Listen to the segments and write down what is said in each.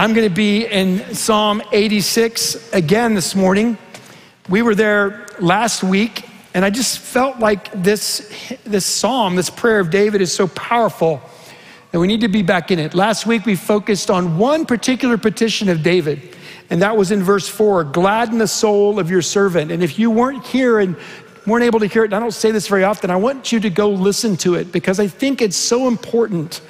I'm going to be in Psalm 86 again this morning. We were there last week, and I just felt like this, this psalm, this prayer of David, is so powerful that we need to be back in it. Last week, we focused on one particular petition of David, and that was in verse 4 Gladden the soul of your servant. And if you weren't here and weren't able to hear it, I don't say this very often, I want you to go listen to it because I think it's so important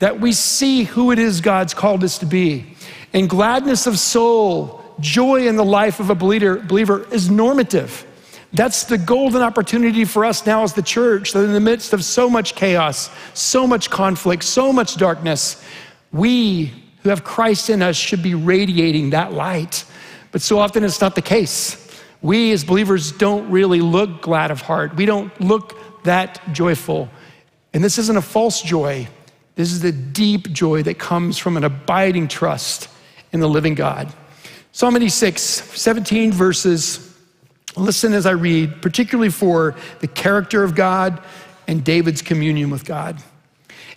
that we see who it is God's called us to be. And gladness of soul, joy in the life of a believer, believer is normative. That's the golden opportunity for us now as the church that in the midst of so much chaos, so much conflict, so much darkness, we who have Christ in us should be radiating that light. But so often it's not the case. We as believers don't really look glad of heart. We don't look that joyful. And this isn't a false joy. This is the deep joy that comes from an abiding trust in the living God. Psalm 86, 17 verses. Listen as I read, particularly for the character of God and David's communion with God.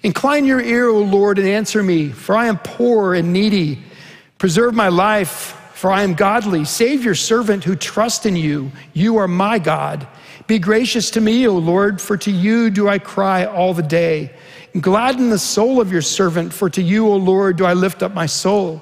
Incline your ear, O Lord, and answer me, for I am poor and needy. Preserve my life, for I am godly. Save your servant who trusts in you. You are my God. Be gracious to me, O Lord, for to you do I cry all the day. Gladden the soul of your servant, for to you, O Lord, do I lift up my soul.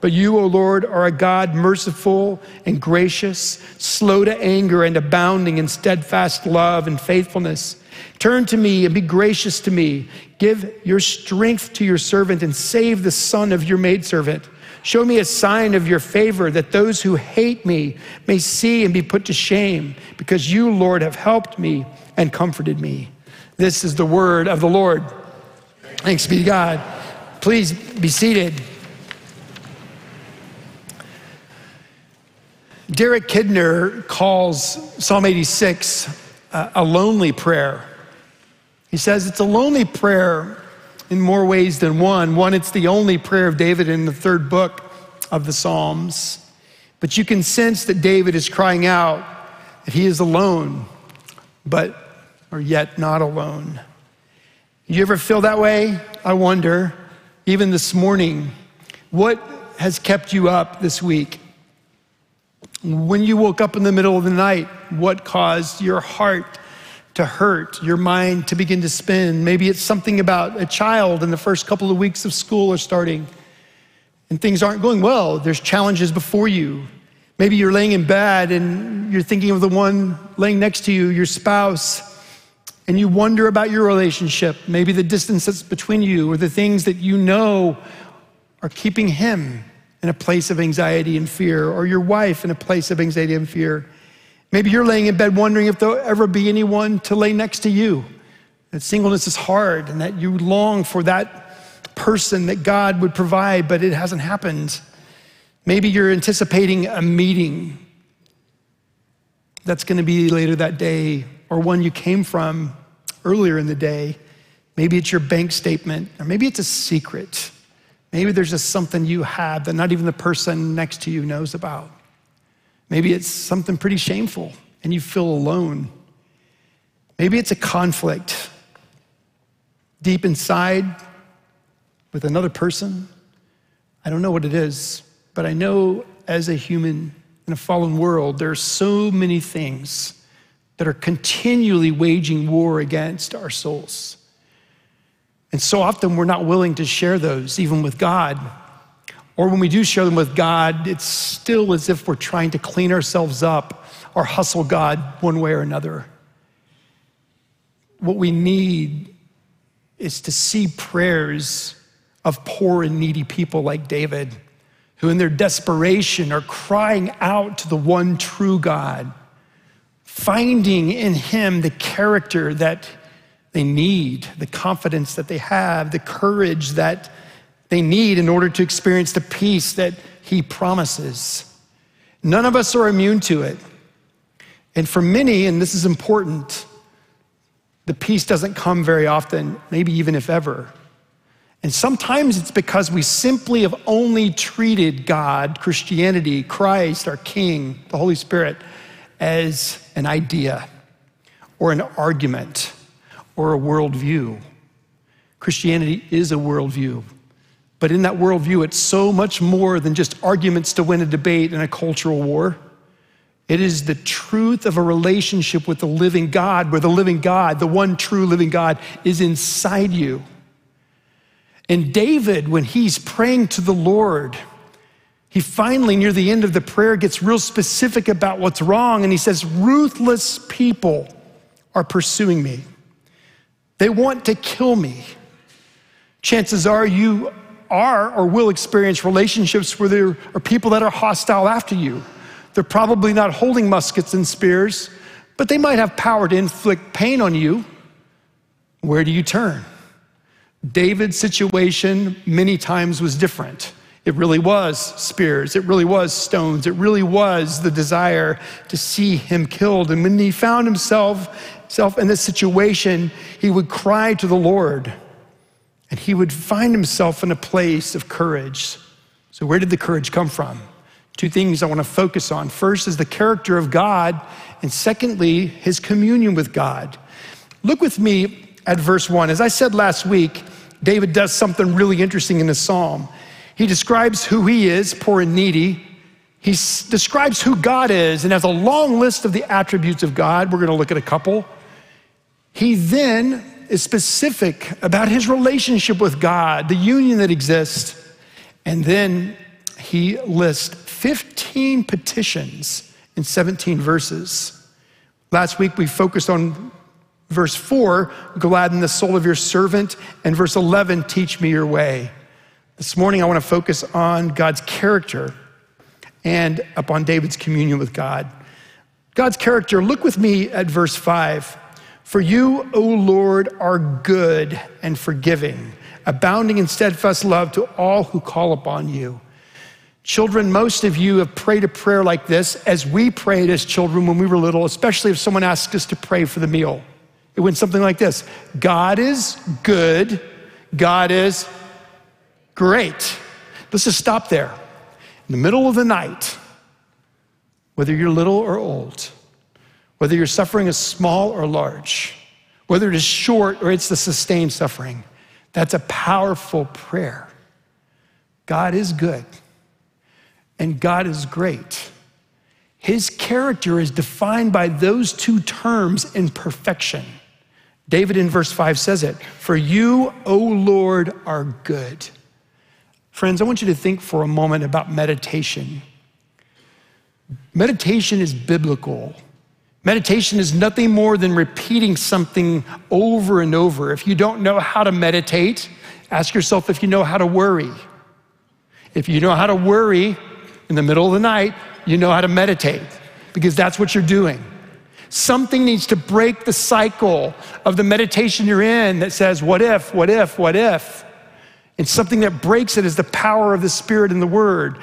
But you, O Lord, are a God merciful and gracious, slow to anger and abounding in steadfast love and faithfulness. Turn to me and be gracious to me. Give your strength to your servant and save the son of your maidservant. Show me a sign of your favor that those who hate me may see and be put to shame, because you, Lord, have helped me and comforted me. This is the word of the Lord. Thanks be to God. Please be seated. Derek Kidner calls Psalm 86 uh, a lonely prayer. He says it's a lonely prayer in more ways than one. One, it's the only prayer of David in the third book of the Psalms. But you can sense that David is crying out that he is alone, but or yet not alone. You ever feel that way? I wonder even this morning, what has kept you up this week? When you woke up in the middle of the night, what caused your heart to hurt, your mind to begin to spin? Maybe it's something about a child in the first couple of weeks of school are starting and things aren't going well. There's challenges before you. Maybe you're laying in bed and you're thinking of the one laying next to you, your spouse, and you wonder about your relationship, maybe the distance that's between you, or the things that you know are keeping him in a place of anxiety and fear, or your wife in a place of anxiety and fear. Maybe you're laying in bed wondering if there'll ever be anyone to lay next to you. That singleness is hard and that you long for that person that God would provide, but it hasn't happened. Maybe you're anticipating a meeting that's going to be later that day or one you came from earlier in the day. Maybe it's your bank statement, or maybe it's a secret. Maybe there's just something you have that not even the person next to you knows about. Maybe it's something pretty shameful and you feel alone. Maybe it's a conflict deep inside with another person. I don't know what it is, but I know as a human in a fallen world, there are so many things that are continually waging war against our souls. And so often we're not willing to share those, even with God. Or when we do share them with God, it's still as if we're trying to clean ourselves up or hustle God one way or another. What we need is to see prayers of poor and needy people like David, who in their desperation are crying out to the one true God, finding in him the character that they need, the confidence that they have, the courage that they need in order to experience the peace that he promises. None of us are immune to it. And for many, and this is important, the peace doesn't come very often, maybe even if ever. And sometimes it's because we simply have only treated God, Christianity, Christ, our King, the Holy Spirit, as an idea or an argument or a worldview. Christianity is a worldview. But in that worldview, it's so much more than just arguments to win a debate in a cultural war. It is the truth of a relationship with the living God, where the living God, the one true living God, is inside you. And David, when he's praying to the Lord, he finally, near the end of the prayer, gets real specific about what's wrong. And he says, Ruthless people are pursuing me, they want to kill me. Chances are you are or will experience relationships where there are people that are hostile after you. They're probably not holding muskets and spears, but they might have power to inflict pain on you. Where do you turn? David's situation many times was different. It really was spears, it really was stones, it really was the desire to see him killed. And when he found himself, himself in this situation, he would cry to the Lord and he would find himself in a place of courage. So, where did the courage come from? Two things I want to focus on. First is the character of God, and secondly, his communion with God. Look with me at verse one. As I said last week, David does something really interesting in the psalm. He describes who he is, poor and needy. He describes who God is and has a long list of the attributes of God. We're going to look at a couple. He then is specific about his relationship with God, the union that exists. And then he lists 15 petitions in 17 verses. Last week we focused on verse 4, gladden the soul of your servant, and verse 11, teach me your way. This morning I want to focus on God's character and upon David's communion with God. God's character, look with me at verse 5. For you, O Lord, are good and forgiving, abounding in steadfast love to all who call upon you. Children, most of you have prayed a prayer like this as we prayed as children when we were little, especially if someone asked us to pray for the meal. It went something like this God is good, God is great. Let's just stop there. In the middle of the night, whether you're little or old, whether your suffering is small or large, whether it is short or it's the sustained suffering, that's a powerful prayer. God is good and God is great. His character is defined by those two terms in perfection. David in verse 5 says it For you, O Lord, are good. Friends, I want you to think for a moment about meditation. Meditation is biblical. Meditation is nothing more than repeating something over and over. If you don't know how to meditate, ask yourself if you know how to worry. If you know how to worry in the middle of the night, you know how to meditate because that's what you're doing. Something needs to break the cycle of the meditation you're in that says, What if, what if, what if? And something that breaks it is the power of the Spirit and the Word.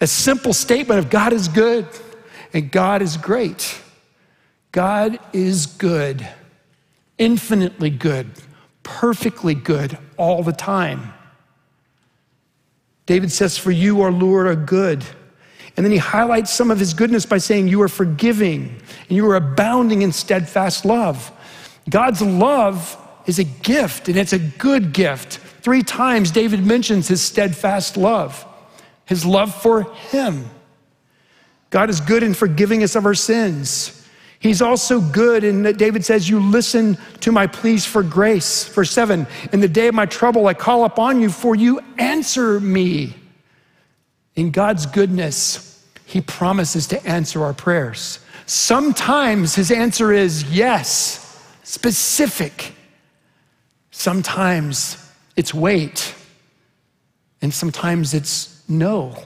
A simple statement of God is good and God is great. God is good, infinitely good, perfectly good all the time. David says, For you, our Lord, are good. And then he highlights some of his goodness by saying, You are forgiving and you are abounding in steadfast love. God's love is a gift and it's a good gift. Three times David mentions his steadfast love, his love for him. God is good in forgiving us of our sins. He's also good, and David says, You listen to my pleas for grace. Verse 7 In the day of my trouble, I call upon you, for you answer me. In God's goodness, He promises to answer our prayers. Sometimes his answer is yes, specific. Sometimes it's wait. And sometimes it's no,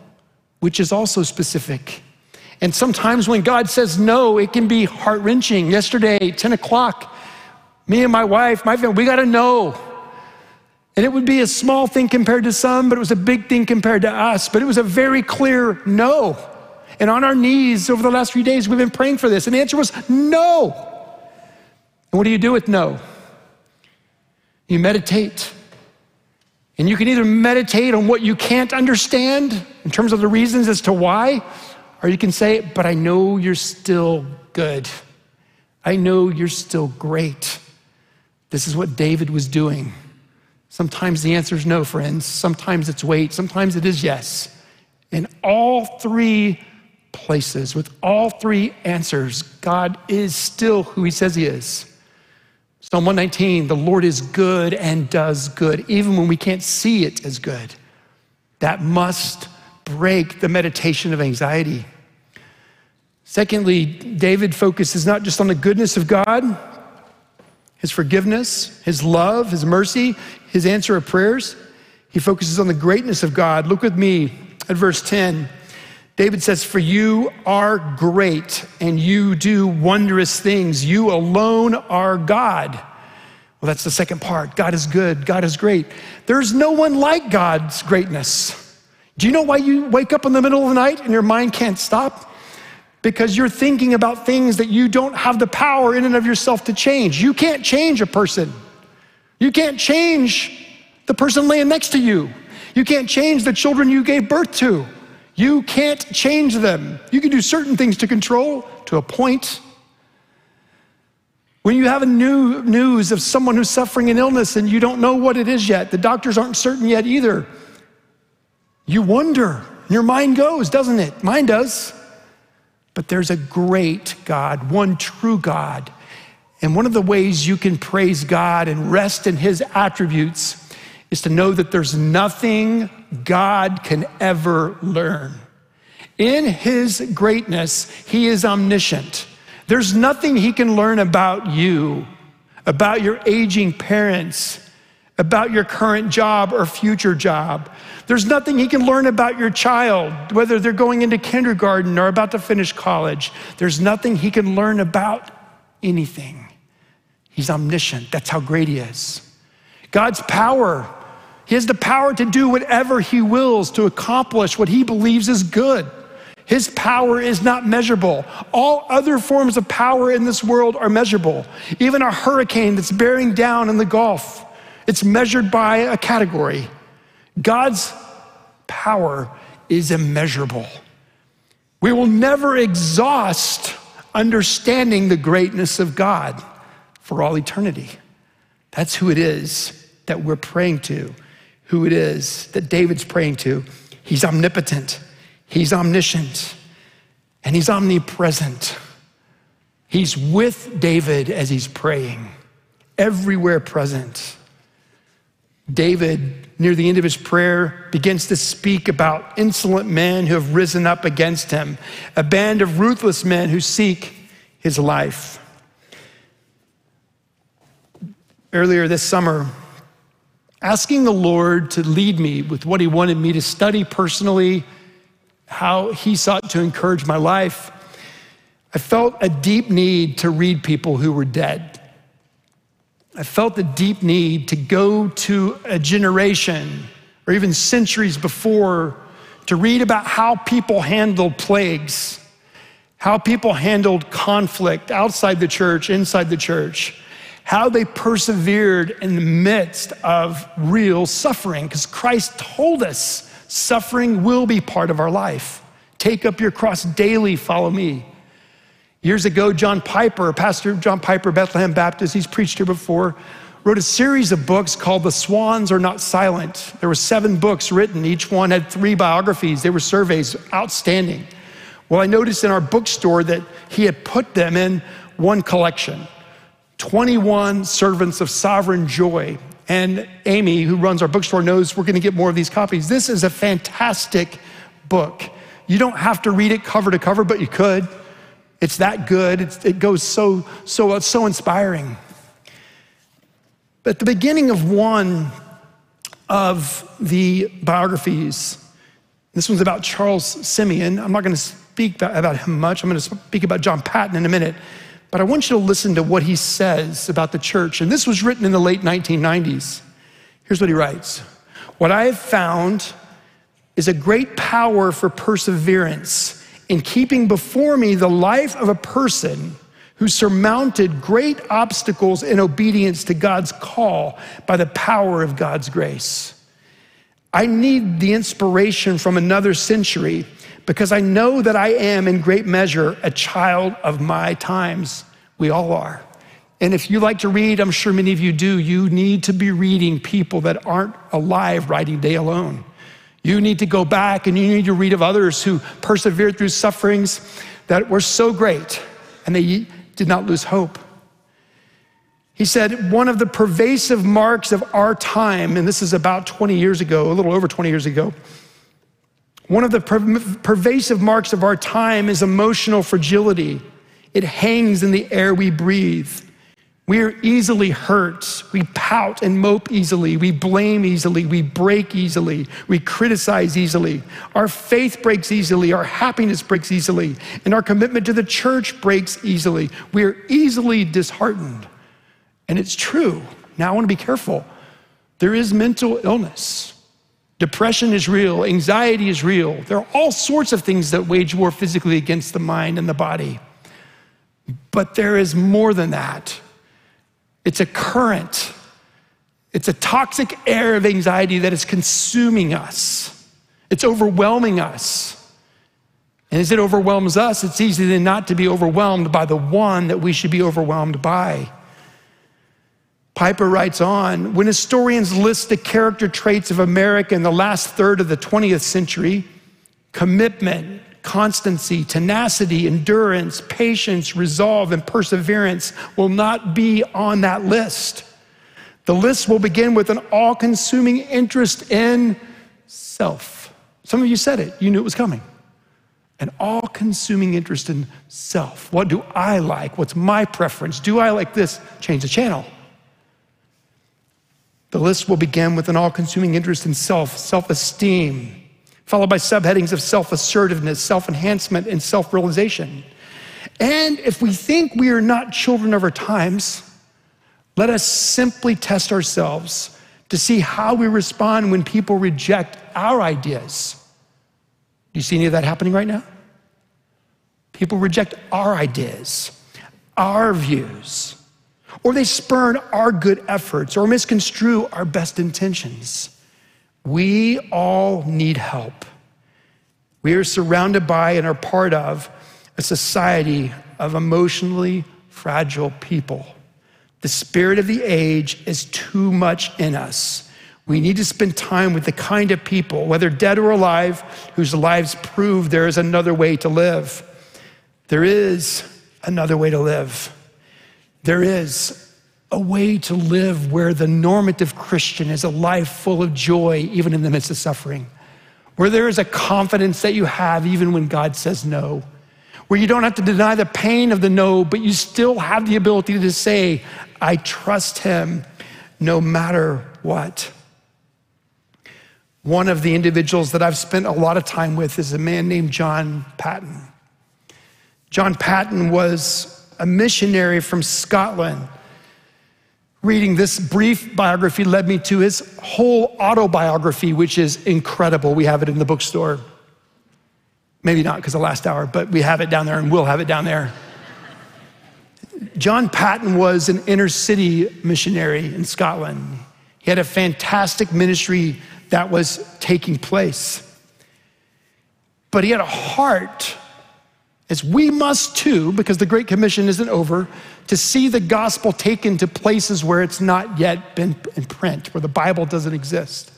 which is also specific. And sometimes when God says no, it can be heart wrenching. Yesterday, 10 o'clock, me and my wife, my family, we got to know. And it would be a small thing compared to some, but it was a big thing compared to us. But it was a very clear no. And on our knees over the last few days, we've been praying for this. And the answer was no. And what do you do with no? You meditate. And you can either meditate on what you can't understand in terms of the reasons as to why, or you can say, But I know you're still good. I know you're still great. This is what David was doing. Sometimes the answer is no, friends. Sometimes it's wait. Sometimes it is yes. In all three places, with all three answers, God is still who he says he is. Psalm 119 the Lord is good and does good, even when we can't see it as good. That must break the meditation of anxiety. Secondly, David focuses not just on the goodness of God, his forgiveness, his love, his mercy, his answer of prayers. He focuses on the greatness of God. Look with me at verse 10. David says, For you are great and you do wondrous things. You alone are God. Well, that's the second part. God is good. God is great. There's no one like God's greatness. Do you know why you wake up in the middle of the night and your mind can't stop? Because you're thinking about things that you don't have the power in and of yourself to change. You can't change a person. You can't change the person laying next to you. You can't change the children you gave birth to. You can't change them. You can do certain things to control to a point. When you have a new news of someone who's suffering an illness and you don't know what it is yet, the doctors aren't certain yet either. You wonder. Your mind goes, doesn't it? Mine does. But there's a great God, one true God. And one of the ways you can praise God and rest in his attributes is to know that there's nothing God can ever learn. In his greatness, he is omniscient. There's nothing he can learn about you, about your aging parents, about your current job or future job. There's nothing he can learn about your child, whether they're going into kindergarten or about to finish college. There's nothing he can learn about anything. He's omniscient. That's how great he is. God's power he has the power to do whatever he wills to accomplish what he believes is good. His power is not measurable. All other forms of power in this world are measurable. Even a hurricane that's bearing down in the Gulf, it's measured by a category. God's power is immeasurable. We will never exhaust understanding the greatness of God for all eternity. That's who it is that we're praying to who it is that David's praying to. He's omnipotent, he's omniscient, and he's omnipresent. He's with David as he's praying, everywhere present. David, near the end of his prayer, begins to speak about insolent men who have risen up against him, a band of ruthless men who seek his life. Earlier this summer, asking the Lord to lead me with what He wanted me to study personally, how He sought to encourage my life, I felt a deep need to read people who were dead. I felt the deep need to go to a generation or even centuries before to read about how people handled plagues, how people handled conflict outside the church, inside the church how they persevered in the midst of real suffering, because Christ told us suffering will be part of our life. Take up your cross daily, follow me. Years ago, John Piper, Pastor John Piper, Bethlehem Baptist, he's preached here before, wrote a series of books called The Swans Are Not Silent. There were seven books written, each one had three biographies. They were surveys, outstanding. Well, I noticed in our bookstore that he had put them in one collection. 21 Servants of Sovereign Joy. And Amy, who runs our bookstore, knows we're going to get more of these copies. This is a fantastic book. You don't have to read it cover to cover, but you could. It's that good. It's, it goes so, so, so inspiring. But at the beginning of one of the biographies, this one's about Charles Simeon. I'm not going to speak about him much. I'm going to speak about John Paton in a minute. But I want you to listen to what he says about the church. And this was written in the late 1990s. Here's what he writes What I have found is a great power for perseverance in keeping before me the life of a person who surmounted great obstacles in obedience to God's call by the power of God's grace. I need the inspiration from another century because I know that I am, in great measure, a child of my times. We all are. And if you like to read, I'm sure many of you do, you need to be reading people that aren't alive writing day alone. You need to go back and you need to read of others who persevered through sufferings that were so great and they did not lose hope. He said, one of the pervasive marks of our time, and this is about 20 years ago, a little over 20 years ago, one of the per- pervasive marks of our time is emotional fragility. It hangs in the air we breathe. We are easily hurt. We pout and mope easily. We blame easily. We break easily. We criticize easily. Our faith breaks easily. Our happiness breaks easily. And our commitment to the church breaks easily. We are easily disheartened. And it's true. Now, I want to be careful. There is mental illness. Depression is real. Anxiety is real. There are all sorts of things that wage war physically against the mind and the body. But there is more than that. It's a current, it's a toxic air of anxiety that is consuming us, it's overwhelming us. And as it overwhelms us, it's easy then not to be overwhelmed by the one that we should be overwhelmed by. Piper writes on when historians list the character traits of America in the last third of the 20th century commitment, constancy, tenacity, endurance, patience, resolve, and perseverance will not be on that list. The list will begin with an all consuming interest in self. Some of you said it, you knew it was coming. An all consuming interest in self. What do I like? What's my preference? Do I like this? Change the channel. The list will begin with an all consuming interest in self, self esteem, followed by subheadings of self assertiveness, self enhancement, and self realization. And if we think we are not children of our times, let us simply test ourselves to see how we respond when people reject our ideas. Do you see any of that happening right now? People reject our ideas, our views, or they spurn our good efforts or misconstrue our best intentions. We all need help. We are surrounded by and are part of a society of emotionally fragile people. The spirit of the age is too much in us. We need to spend time with the kind of people, whether dead or alive, whose lives prove there is another way to live. There is another way to live. There is a way to live where the normative Christian is a life full of joy, even in the midst of suffering, where there is a confidence that you have even when God says no, where you don't have to deny the pain of the no, but you still have the ability to say, I trust Him no matter what. One of the individuals that I've spent a lot of time with is a man named John Paton. John Paton was a missionary from Scotland Reading this brief biography led me to his whole autobiography, which is incredible. We have it in the bookstore. Maybe not because of last hour, but we have it down there and we'll have it down there. John Paton was an inner city missionary in Scotland. He had a fantastic ministry that was taking place. But he had a heart as we must too, because the Great Commission isn't over, to see the gospel taken to places where it's not yet been in print, where the Bible doesn't exist.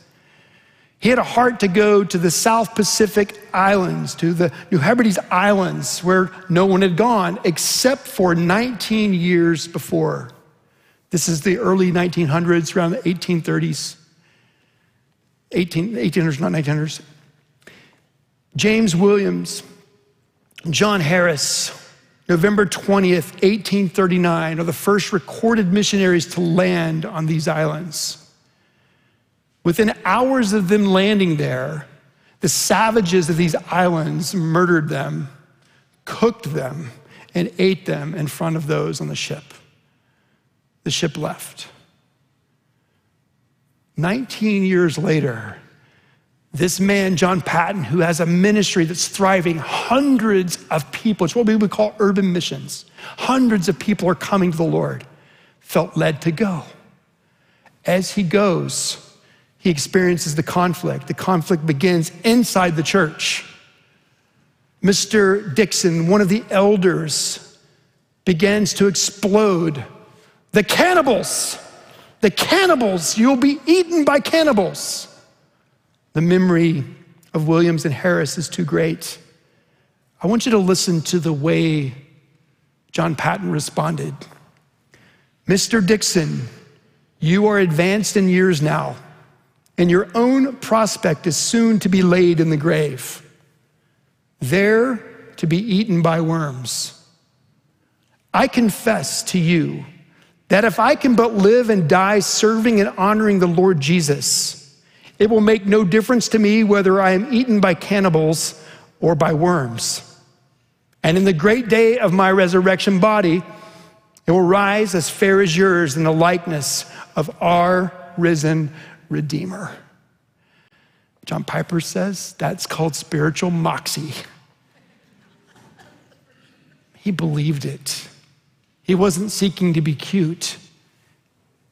He had a heart to go to the South Pacific Islands, to the New Hebrides Islands, where no one had gone except for 19 years before. This is the early 1900s, around the 1830s. 18, 1800s, not 1900s. James Williams John Harris, November 20th, 1839, are the first recorded missionaries to land on these islands. Within hours of them landing there, the savages of these islands murdered them, cooked them, and ate them in front of those on the ship. The ship left. 19 years later, this man, John Paton, who has a ministry that's thriving, hundreds of people, it's what we would call urban missions, hundreds of people are coming to the Lord, felt led to go. As he goes, he experiences the conflict. The conflict begins inside the church. Mr. Dixon, one of the elders, begins to explode. The cannibals, the cannibals, you'll be eaten by cannibals. The memory of Williams and Harris is too great. I want you to listen to the way John Paton responded. Mr. Dixon, you are advanced in years now, and your own prospect is soon to be laid in the grave, there to be eaten by worms. I confess to you that if I can but live and die serving and honoring the Lord Jesus, it will make no difference to me whether I am eaten by cannibals or by worms. And in the great day of my resurrection body, it will rise as fair as yours in the likeness of our risen Redeemer. John Piper says that's called spiritual moxie. He believed it. He wasn't seeking to be cute.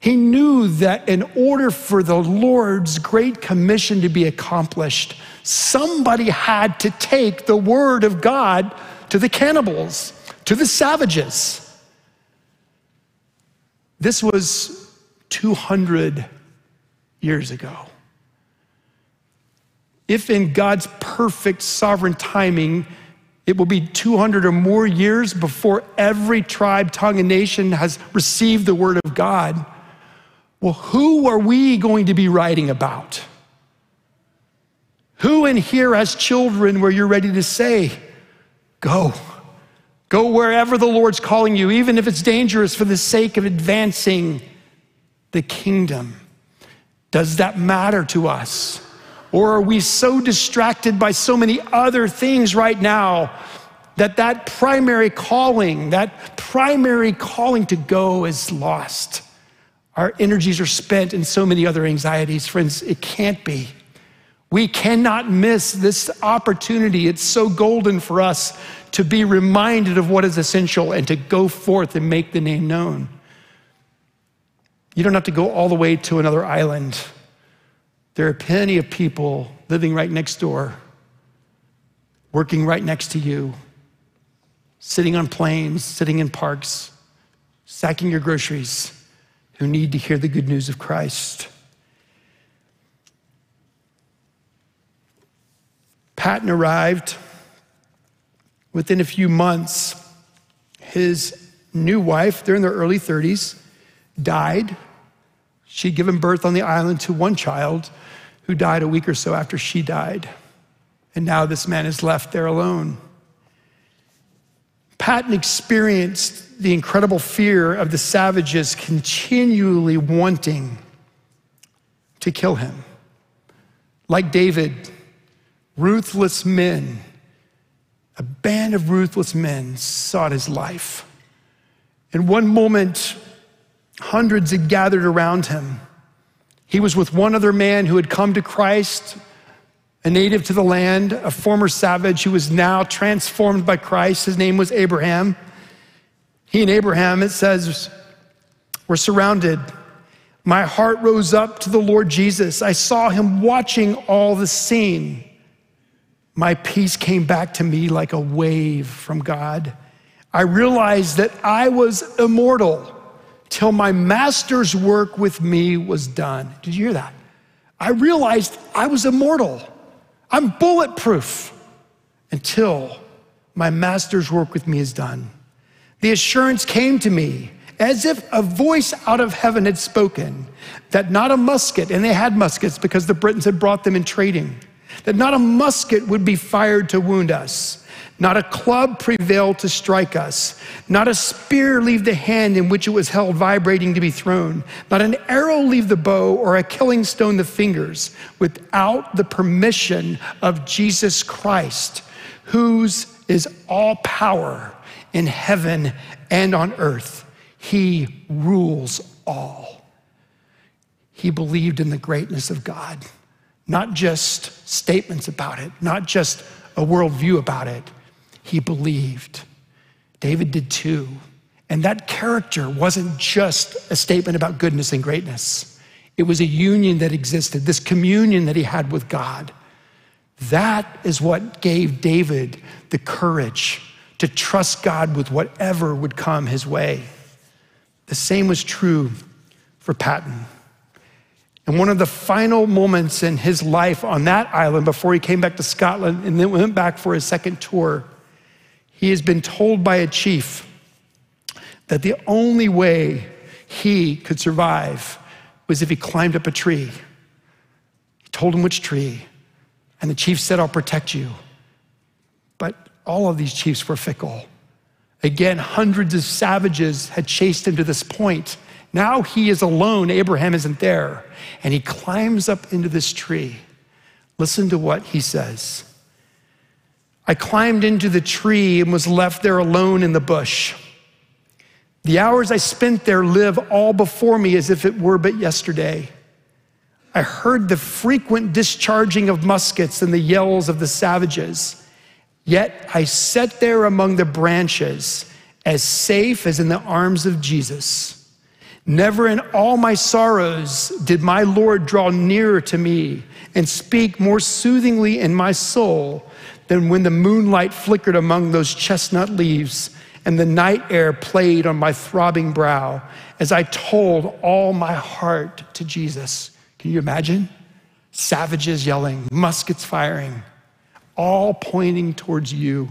He knew that in order for the Lord's great commission to be accomplished, somebody had to take the word of God to the cannibals, to the savages. This was 200 years ago. If in God's perfect sovereign timing, it will be 200 or more years before every tribe, tongue, and nation has received the word of God well, who are we going to be writing about? Who in here has children where you're ready to say, go? Go wherever the Lord's calling you, even if it's dangerous for the sake of advancing the kingdom. Does that matter to us? Or are we so distracted by so many other things right now that that primary calling, that primary calling to go is lost? Our energies are spent in so many other anxieties. Friends, it can't be. We cannot miss this opportunity. It's so golden for us to be reminded of what is essential and to go forth and make the name known. You don't have to go all the way to another island. There are plenty of people living right next door, working right next to you, sitting on planes, sitting in parks, sacking your groceries who need to hear the good news of Christ. Paton arrived within a few months. His new wife, they're in their early 30s, died. She'd given birth on the island to one child who died a week or so after she died. And now this man is left there alone. Paton experienced the incredible fear of the savages continually wanting to kill him. Like David, ruthless men, a band of ruthless men sought his life. In one moment, hundreds had gathered around him. He was with one other man who had come to Christ a native to the land, a former savage who was now transformed by Christ. His name was Abraham. He and Abraham, it says, were surrounded. My heart rose up to the Lord Jesus. I saw him watching all the scene. My peace came back to me like a wave from God. I realized that I was immortal till my master's work with me was done. Did you hear that? I realized I was immortal. I'm bulletproof until my master's work with me is done. The assurance came to me as if a voice out of heaven had spoken that not a musket, and they had muskets because the Britons had brought them in trading, that not a musket would be fired to wound us, not a club prevail to strike us, not a spear leave the hand in which it was held vibrating to be thrown, not an arrow leave the bow or a killing stone the fingers, without the permission of Jesus Christ, whose is all power in heaven and on earth. He rules all. He believed in the greatness of God, not just statements about it, not just a worldview about it. He believed. David did too. And that character wasn't just a statement about goodness and greatness, it was a union that existed, this communion that he had with God. That is what gave David the courage to trust God with whatever would come his way. The same was true for Paton. And one of the final moments in his life on that island before he came back to Scotland and then went back for his second tour, he has been told by a chief that the only way he could survive was if he climbed up a tree. He told him which tree, and the chief said, I'll protect you. But all of these chiefs were fickle. Again, hundreds of savages had chased him to this point. Now he is alone. Abraham isn't there. And he climbs up into this tree. Listen to what he says. I climbed into the tree and was left there alone in the bush. The hours I spent there live all before me as if it were but yesterday. I heard the frequent discharging of muskets and the yells of the savages. Yet I sat there among the branches, as safe as in the arms of Jesus. Never in all my sorrows did my Lord draw nearer to me and speak more soothingly in my soul than when the moonlight flickered among those chestnut leaves and the night air played on my throbbing brow as I told all my heart to Jesus. Can you imagine? Savages yelling, muskets firing, all pointing towards you.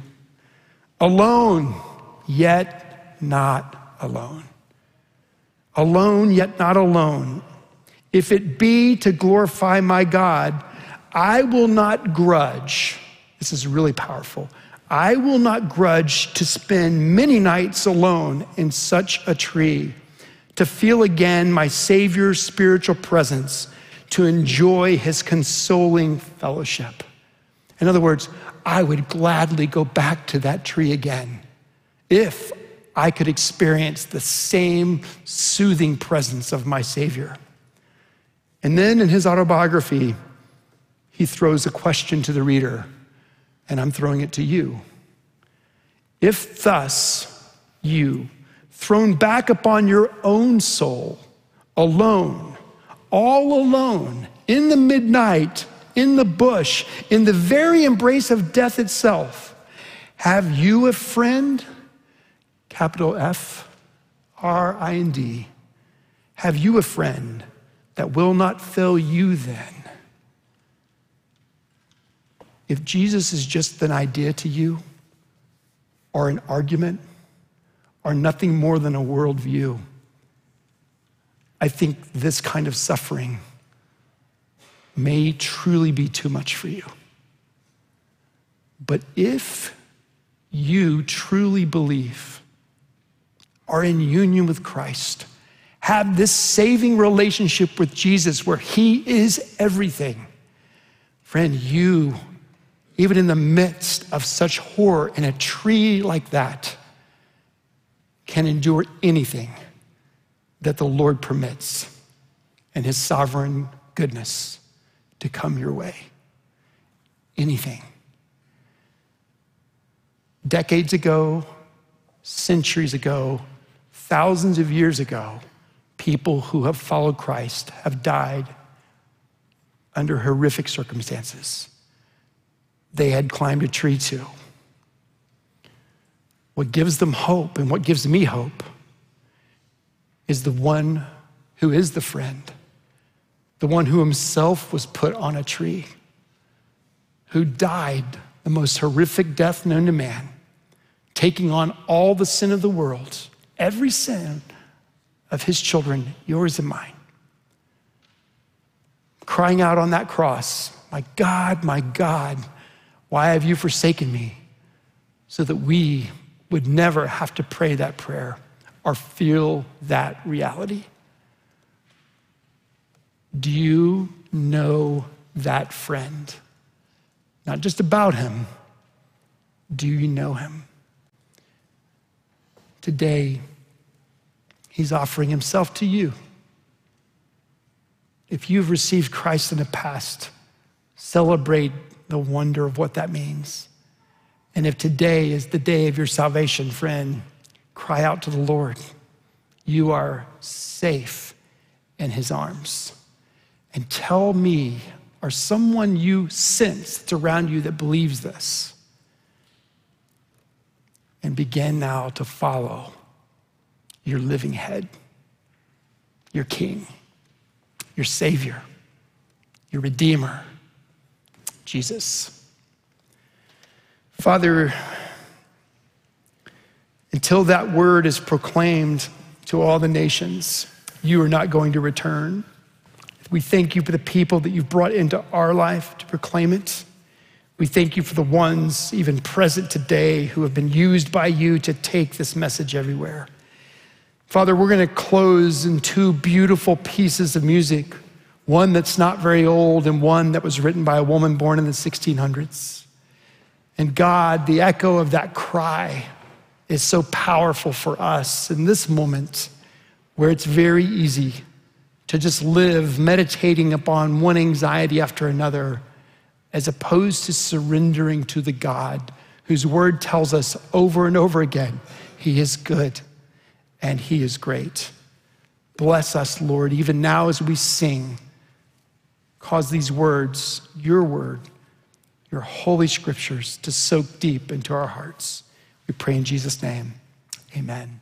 Alone, yet not alone. Alone, yet not alone. If it be to glorify my God, I will not grudge this is really powerful. I will not grudge to spend many nights alone in such a tree, to feel again my Savior's spiritual presence, to enjoy his consoling fellowship. In other words, I would gladly go back to that tree again if I could experience the same soothing presence of my Savior. And then in his autobiography, he throws a question to the reader and I'm throwing it to you. If thus you, thrown back upon your own soul, alone, all alone, in the midnight, in the bush, in the very embrace of death itself, have you a friend? Capital F R I N D. Have you a friend that will not fail you then? If Jesus is just an idea to you, or an argument, or nothing more than a worldview, I think this kind of suffering may truly be too much for you. But if you truly believe, are in union with Christ, have this saving relationship with Jesus where He is everything, friend, you even in the midst of such horror in a tree like that, can endure anything that the Lord permits and his sovereign goodness to come your way. Anything. Decades ago, centuries ago, thousands of years ago, people who have followed Christ have died under horrific circumstances they had climbed a tree to. What gives them hope and what gives me hope is the one who is the friend, the one who himself was put on a tree, who died the most horrific death known to man, taking on all the sin of the world, every sin of his children, yours and mine, crying out on that cross My God, my God, why have you forsaken me? So that we would never have to pray that prayer or feel that reality. Do you know that friend? Not just about him, do you know him? Today, he's offering himself to you. If you've received Christ in the past, celebrate the wonder of what that means. And if today is the day of your salvation, friend, cry out to the Lord. You are safe in his arms. And tell me, or someone you sense that's around you that believes this, and begin now to follow your living head, your king, your savior, your redeemer, Jesus. Father, until that word is proclaimed to all the nations, you are not going to return. We thank you for the people that you've brought into our life to proclaim it. We thank you for the ones, even present today, who have been used by you to take this message everywhere. Father, we're going to close in two beautiful pieces of music one that's not very old and one that was written by a woman born in the 1600s. And God, the echo of that cry is so powerful for us in this moment where it's very easy to just live meditating upon one anxiety after another as opposed to surrendering to the God whose word tells us over and over again, He is good and He is great. Bless us, Lord, even now as we sing. Cause these words, your word, your holy scriptures, to soak deep into our hearts. We pray in Jesus' name. Amen.